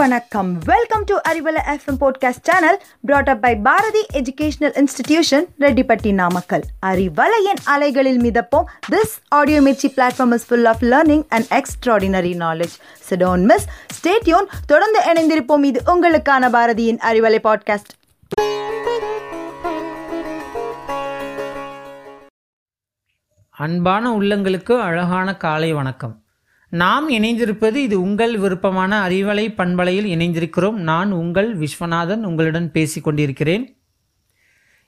வணக்கம். Welcome to Arivalai FM podcast channel brought up by Bharathi educational institution Rettipatti Namakkal அறிவலையின் அலைகளில் மிதப்போம். This audio Mirchi platform is full of learning and extraordinary knowledge so don't miss stay tuned தொடர்ந்து இணைந்திருப்போம். இது உங்களுக்கான பாரதியின் Arivalai podcast அன்பான உள்ளங்களுக்கு அழகான காலை வணக்கம். நாம் இணைந்திருப்பது இது உங்கள் விருப்பமான அறிவலை பண்பலையில் இணைந்திருக்கிறோம். நான் உங்கள் விஸ்வநாதன் உங்களுடன் பேசிக் கொண்டிருக்கிறேன்.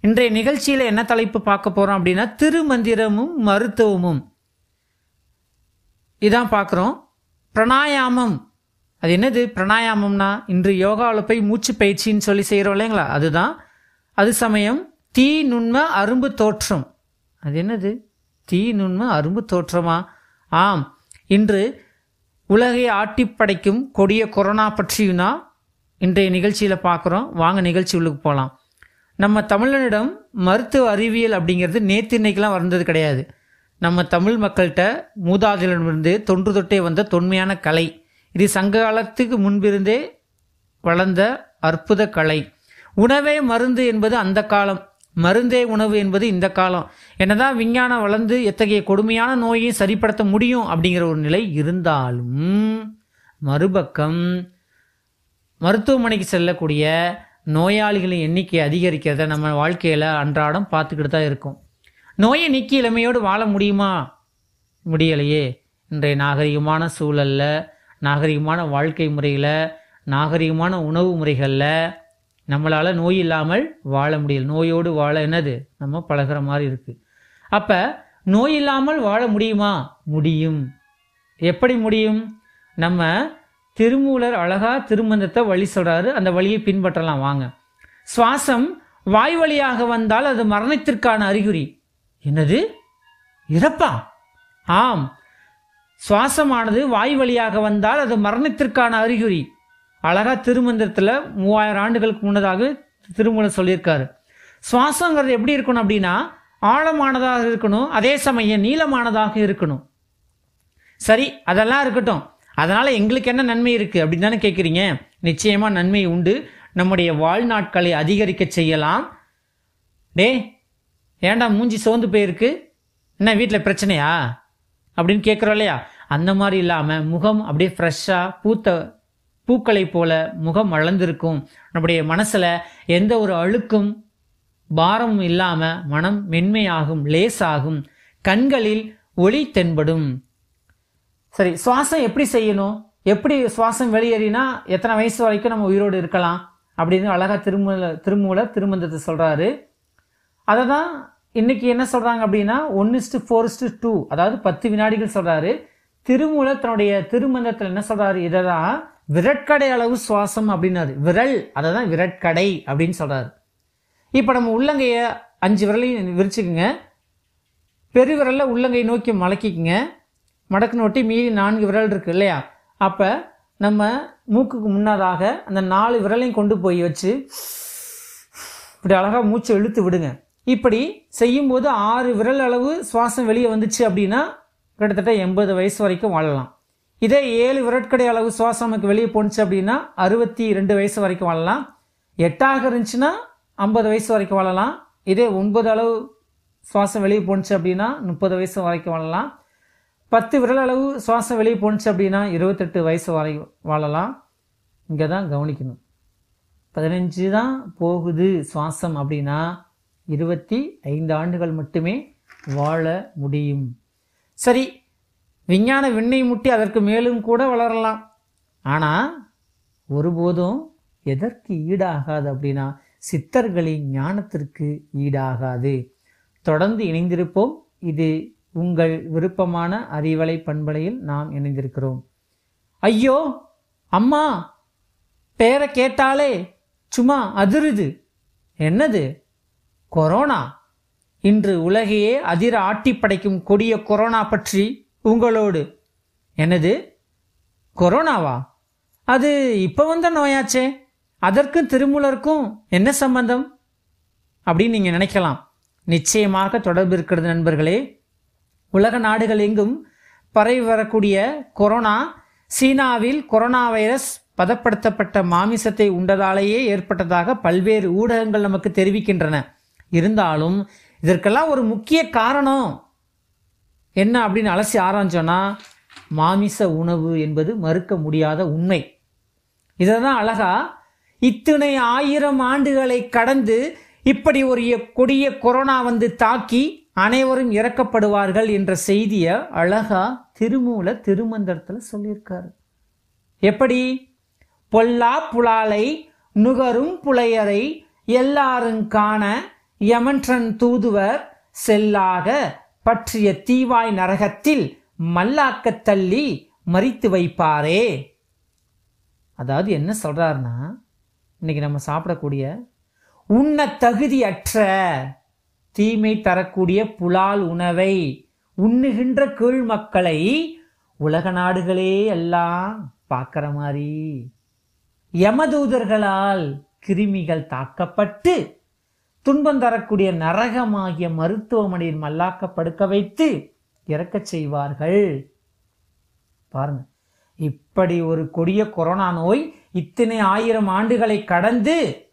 இன்றைய நிகழ்ச்சியில் என்ன தலைப்பு பார்க்க போகிறோம் அப்படின்னா திருமந்திரமும் மருத்துவமும். இதான் பார்க்குறோம். பிராணாயாமம். அது என்னது? பிரணாயாமம்னா இன்று யோகாவில் போய் மூச்சு பயிற்சின்னு சொல்லி செய்கிறோம் இல்லைங்களா? அதுதான். அது சமயம் தீ நுண்ம அரும்பு தோற்றம். அது என்னது? தீ நுண்ம அரும்பு தோற்றமா? ஆம். இன்று உலகை ஆட்டி படைக்கும் கொடிய கொரோனா பற்றியும்னா இன்றைய நிகழ்ச்சியில் பார்க்குறோம் வாங்க நிகழ்ச்சி உள்ளுக்கு போகலாம் நம்ம தமிழனிடம் மருத்துவ அறிவியல் அப்படிங்கிறது நேற்று இன்னைக்கெலாம் வந்தது கிடையாது. நம்ம தமிழ் மக்கள்கிட்ட மூதாதிலிருந்து தொன்று தொட்டே வந்த தொன்மையான கலை. இது சங்க காலத்துக்கு முன்பிருந்தே வளர்ந்த அற்புத கலை. உணவே மருந்து என்பது அந்த காலம். மருந்தே உணவு என்பது இந்த காலம். என்னதான் விஞ்ஞானம் வளர்ந்து எத்தகைய கொடுமையான நோயையும் சரிப்படுத்த முடியும் அப்படிங்கிற ஒரு நிலை இருந்தாலும் மறுபக்கம் மருத்துவமனைக்கு செல்லக்கூடிய நோயாளிகளின் எண்ணிக்கை அதிகரிக்கிறத நம்ம வாழ்க்கையில் அன்றாடம் பார்த்துக்கிட்டு தான் இருக்கும். நோயை நீக்கி இளமையோடு வாழ முடியுமா? முடியலையே. இன்றைய நாகரிகமான சூழலில் நாகரிகமான வாழ்க்கை முறையில் நாகரிகமான உணவு முறைகளில் நம்மளால் நோய் இல்லாமல் வாழ முடியல. நோயோடு வாழ என்னது? நம்ம பழகுற மாதிரி இருக்குது அப்போ நோய் இல்லாமல் வாழ முடியுமா? முடியும். எப்படி முடியும்? நம்ம திருமூலர் அழகா திருமந்தத்தை வழி சொல்கிறாரு அந்த வழியை பின்பற்றலாம். வாங்க. சுவாசம் வாய் வழியாக வந்தால் அது மரணத்திற்கான அறிகுறி. என்னது? இறப்பா? ஆம். சுவாசமானது வாய் வழியாக வந்தால் அது மரணத்திற்கான அறிகுறி. அழகா திருமந்திரத்தில் மூவாயிரம் ஆண்டுகளுக்கு முன்னதாக திருமணம் சொல்லியிருக்காரு. சுவாசங்கிறது எப்படி இருக்கணும் அப்படின்னா ஆழமானதாக இருக்கணும் அதே சமயம் நீளமானதாக இருக்கணும். சரி அதெல்லாம் இருக்கட்டும். அதனால் எங்களுக்கு என்ன நன்மை இருக்குது அப்படின்னு தானே கேட்குறீங்க நிச்சயமாக நன்மை உண்டு. நம்முடைய வாழ்நாட்களை அதிகரிக்க செய்யலாம். டே ஏன்டா மூஞ்சி சோர்ந்து போயிருக்கு? என்ன வீட்டில் பிரச்சனையா? அப்படின்னு கேட்குறோம் இல்லையா? அந்த மாதிரி இல்லாமல் முகம் அப்படியே ஃப்ரெஷ்ஷாக பூத்த பூக்களைப் போல முகம் வளர்ந்திருக்கும். நம்முடைய மனசில் எந்த ஒரு அழுக்கும் பாரமும் இல்லாமல் மனம் மென்மையாகும் லேசாகும். கண்களில் ஒளி தென்படும். சரி சுவாசம் எப்படி செய்யணும்? எப்படி சுவாசம் வெளியேறினா எத்தனை வயசு வரைக்கும் நம்ம உயிரோடு இருக்கலாம்? அப்படின்னு அழகாக திருமூல திருமூலர் திருமந்தத்தை சொல்கிறாரு அதை தான் இன்னைக்கு என்ன சொல்கிறாங்க அப்படின்னா ஒன்னிஸ்டு ஃபோர்ஸ்டு டூ அதாவது பத்து வினாடிகள் சொல்கிறாரு திருமூலர் தன்னுடைய திருமந்தத்தில் என்ன சொல்கிறாரு இதை தான் விரட்கடை அளவு சுவாசம் அப்படின்னாரு. விரல் அதை தான் விரட்கடை அப்படின்னு சொல்கிறார் இப்போ நம்ம உள்ளங்கைய அஞ்சு விரலையும் விரிச்சுக்குங்க. பெருவிரலில் உள்ளங்கையை நோக்கி மலக்கிக்குங்க. மடக்குன்னு ஒட்டி மீதி நான்கு விரல் இருக்குது இல்லையா? அப்போ நம்ம மூக்குக்கு முன்னதாக அந்த நாலு விரலையும் கொண்டு போய் வச்சு இப்படி அழகாக மூச்சை இழுத்து விடுங்க. இப்படி செய்யும்போது ஆறு விரல் அளவு சுவாசம் வெளியே வந்துச்சு அப்படின்னா கிட்டத்தட்ட எண்பது வயசு வரைக்கும் வாழலாம். இதே ஏழு விரட்கடை அளவு சுவாசம் நமக்கு வெளியே போணுச்சு அப்படின்னா அறுபத்தி ரெண்டு வயசு வரைக்கும் வாழலாம். எட்டாக இருந்துச்சுன்னா ஐம்பது வயசு வரைக்கும் வாழலாம். இதே ஒன்பது அளவு சுவாசம் வெளியே போணுச்சு அப்படின்னா முப்பது வயசு வரைக்கும் வாழலாம். பத்து விரல் அளவு சுவாசம் வெளியே போணுச்சு அப்படின்னா இருபத்தெட்டு வயசு வரை வாழலாம். இங்கே தான் கவனிக்கணும். பதினஞ்சு தான் போகுது சுவாசம் அப்படின்னா இருபத்தி ஐந்து ஆண்டுகள் மட்டுமே வாழ முடியும். சரி விஞ்ஞான விண்ணை முட்டி அதற்கு மேலும் கூட வளரலாம். ஆனால் ஒருபோதும் எதற்கு ஈடாகாது அப்படின்னா சித்தர்களின் ஞானத்திற்கு ஈடாகாது. தொடர்ந்து இணைந்திருப்போம். இது உங்கள் விருப்பமான அறிவலை பண்பலையில் நாம் இணைந்திருக்கிறோம். ஐயோ அம்மா பேரை கேட்டாலே சும்மா அதிருது. என்னது? கொரோனா? இன்று உலகையே அதிர ஆட்டி படைக்கும் கொடிய கொரோனா பற்றி உங்களோடு. என்னது? கொரோனாவா? அது இப்போ வந்த நோயாச்சே. அதற்கும் திருமூலருக்கும் என்ன சம்பந்தம்? அப்படின்னு நீங்கள் நினைக்கலாம். நிச்சயமாக தொடர்பு இருக்கிறது நண்பர்களே. உலக நாடுகள் எங்கும் பரவி வரக்கூடிய கொரோனா சீனாவில் கொரோனா வைரஸ் பதப்படுத்தப்பட்ட மாமிசத்தை உண்டதாலேயே ஏற்பட்டதாக பல்வேறு ஊடகங்கள் நமக்கு தெரிவிக்கின்றன. இருந்தாலும் இதற்கெல்லாம் ஒரு முக்கிய காரணம். என்ன அப்படின்னு அலசி ஆராய்ஞ்சோன்னா மாமிச உணவு என்பது மறுக்க முடியாத உண்மை. இதை தான் அழகா இத்தனை ஆயிரம் ஆண்டுகளை கடந்து இப்படி ஒரு கொடிய கொரோனா வந்து தாக்கி அனைவரும் இறக்கப்படுவார்கள் என்ற செய்தியை அழகா திருமூல திருமந்திரத்தில் சொல்லியிருக்காரு. எப்படி? பொல்லா புலாலை நுகரும் புலையரை எல்லாரும் காண யமன்றன் தூதுவர் செல்லாக பற்றிய தீவாய் நரகத்தில் மல்லாக்கத் தள்ளி மறித்து வைப்பாரே. அதாவது என்ன சொல்றாருன்னா இன்னைக்கு நம்ம சாப்பிடக்கூடிய உண்ண தகுதியற்ற தீமை தரக்கூடிய புலால் உணவை உண்ணுகின்ற கீழ் மக்களை உலக நாடுகளே எல்லாம் பார்க்குற மாதிரி யமதூதர்களால் கிருமிகள் தாக்கப்பட்டு துன்பம் தரக்கூடிய நரகமாகிய மருத்துவமனையில் மல்லாக்க படுக்க வைத்து இறக்கச் செய்வார்கள். பாருங்க. இப்படி ஒரு கொடிய கொரோனா நோய் இத்தனை ஆயிரம் ஆண்டுகளை கடந்து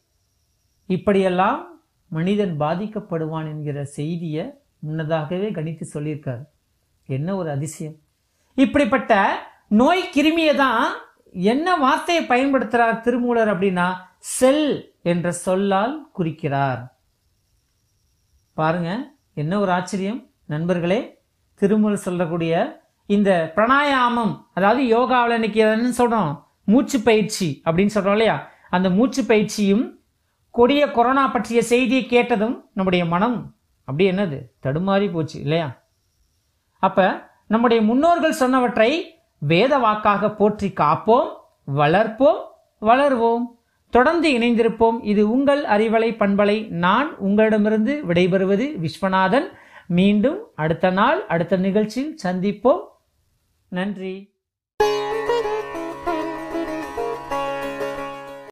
இப்படியெல்லாம் மனிதன் பாதிக்கப்படுவான் என்கிற செய்தியை முன்னதாகவே கணித்து சொல்லியிருக்காரு. என்ன ஒரு அதிசயம். இப்படிப்பட்ட நோய் கிருமியை தான் என்ன வார்த்தையை பயன்படுத்துகிறார் திருமூலர் அப்படின்னா செல் என்ற சொல்லால் குறிக்கிறார். பாருங்க என்ன ஒரு ஆச்சரியம். நண்பர்களே திருமல் சொல்லக்கூடிய இந்த பிராணாயாமம் அதாவது யோகாவில் இன்னைக்கு என்ன சொல்றோம் மூச்சு பயிற்சி அப்படின்னு சொல்றோம் இல்லையா? அந்த மூச்சு பயிற்சியும் கொடிய கொரோனா பற்றிய செய்தியை கேட்டதும் நம்முடைய மனம் அப்படி என்னது? தடுமாறி போச்சு இல்லையா? அப்ப நம்முடைய முன்னோர்கள் சொன்னவற்றை வேத வாக்காக போற்றி காப்போம் வளர்ப்போம் வளர்வோம். தொடர்ந்து இணைந்திருப்போம். இது உங்கள் அறிவலை பண்பலை. நான் உங்களிடமிருந்து விடைபெறுவது விஸ்வநாதன். மீண்டும் அடுத்த நாள் அடுத்த நிகழ்ச்சியில் சந்திப்போம். நன்றி.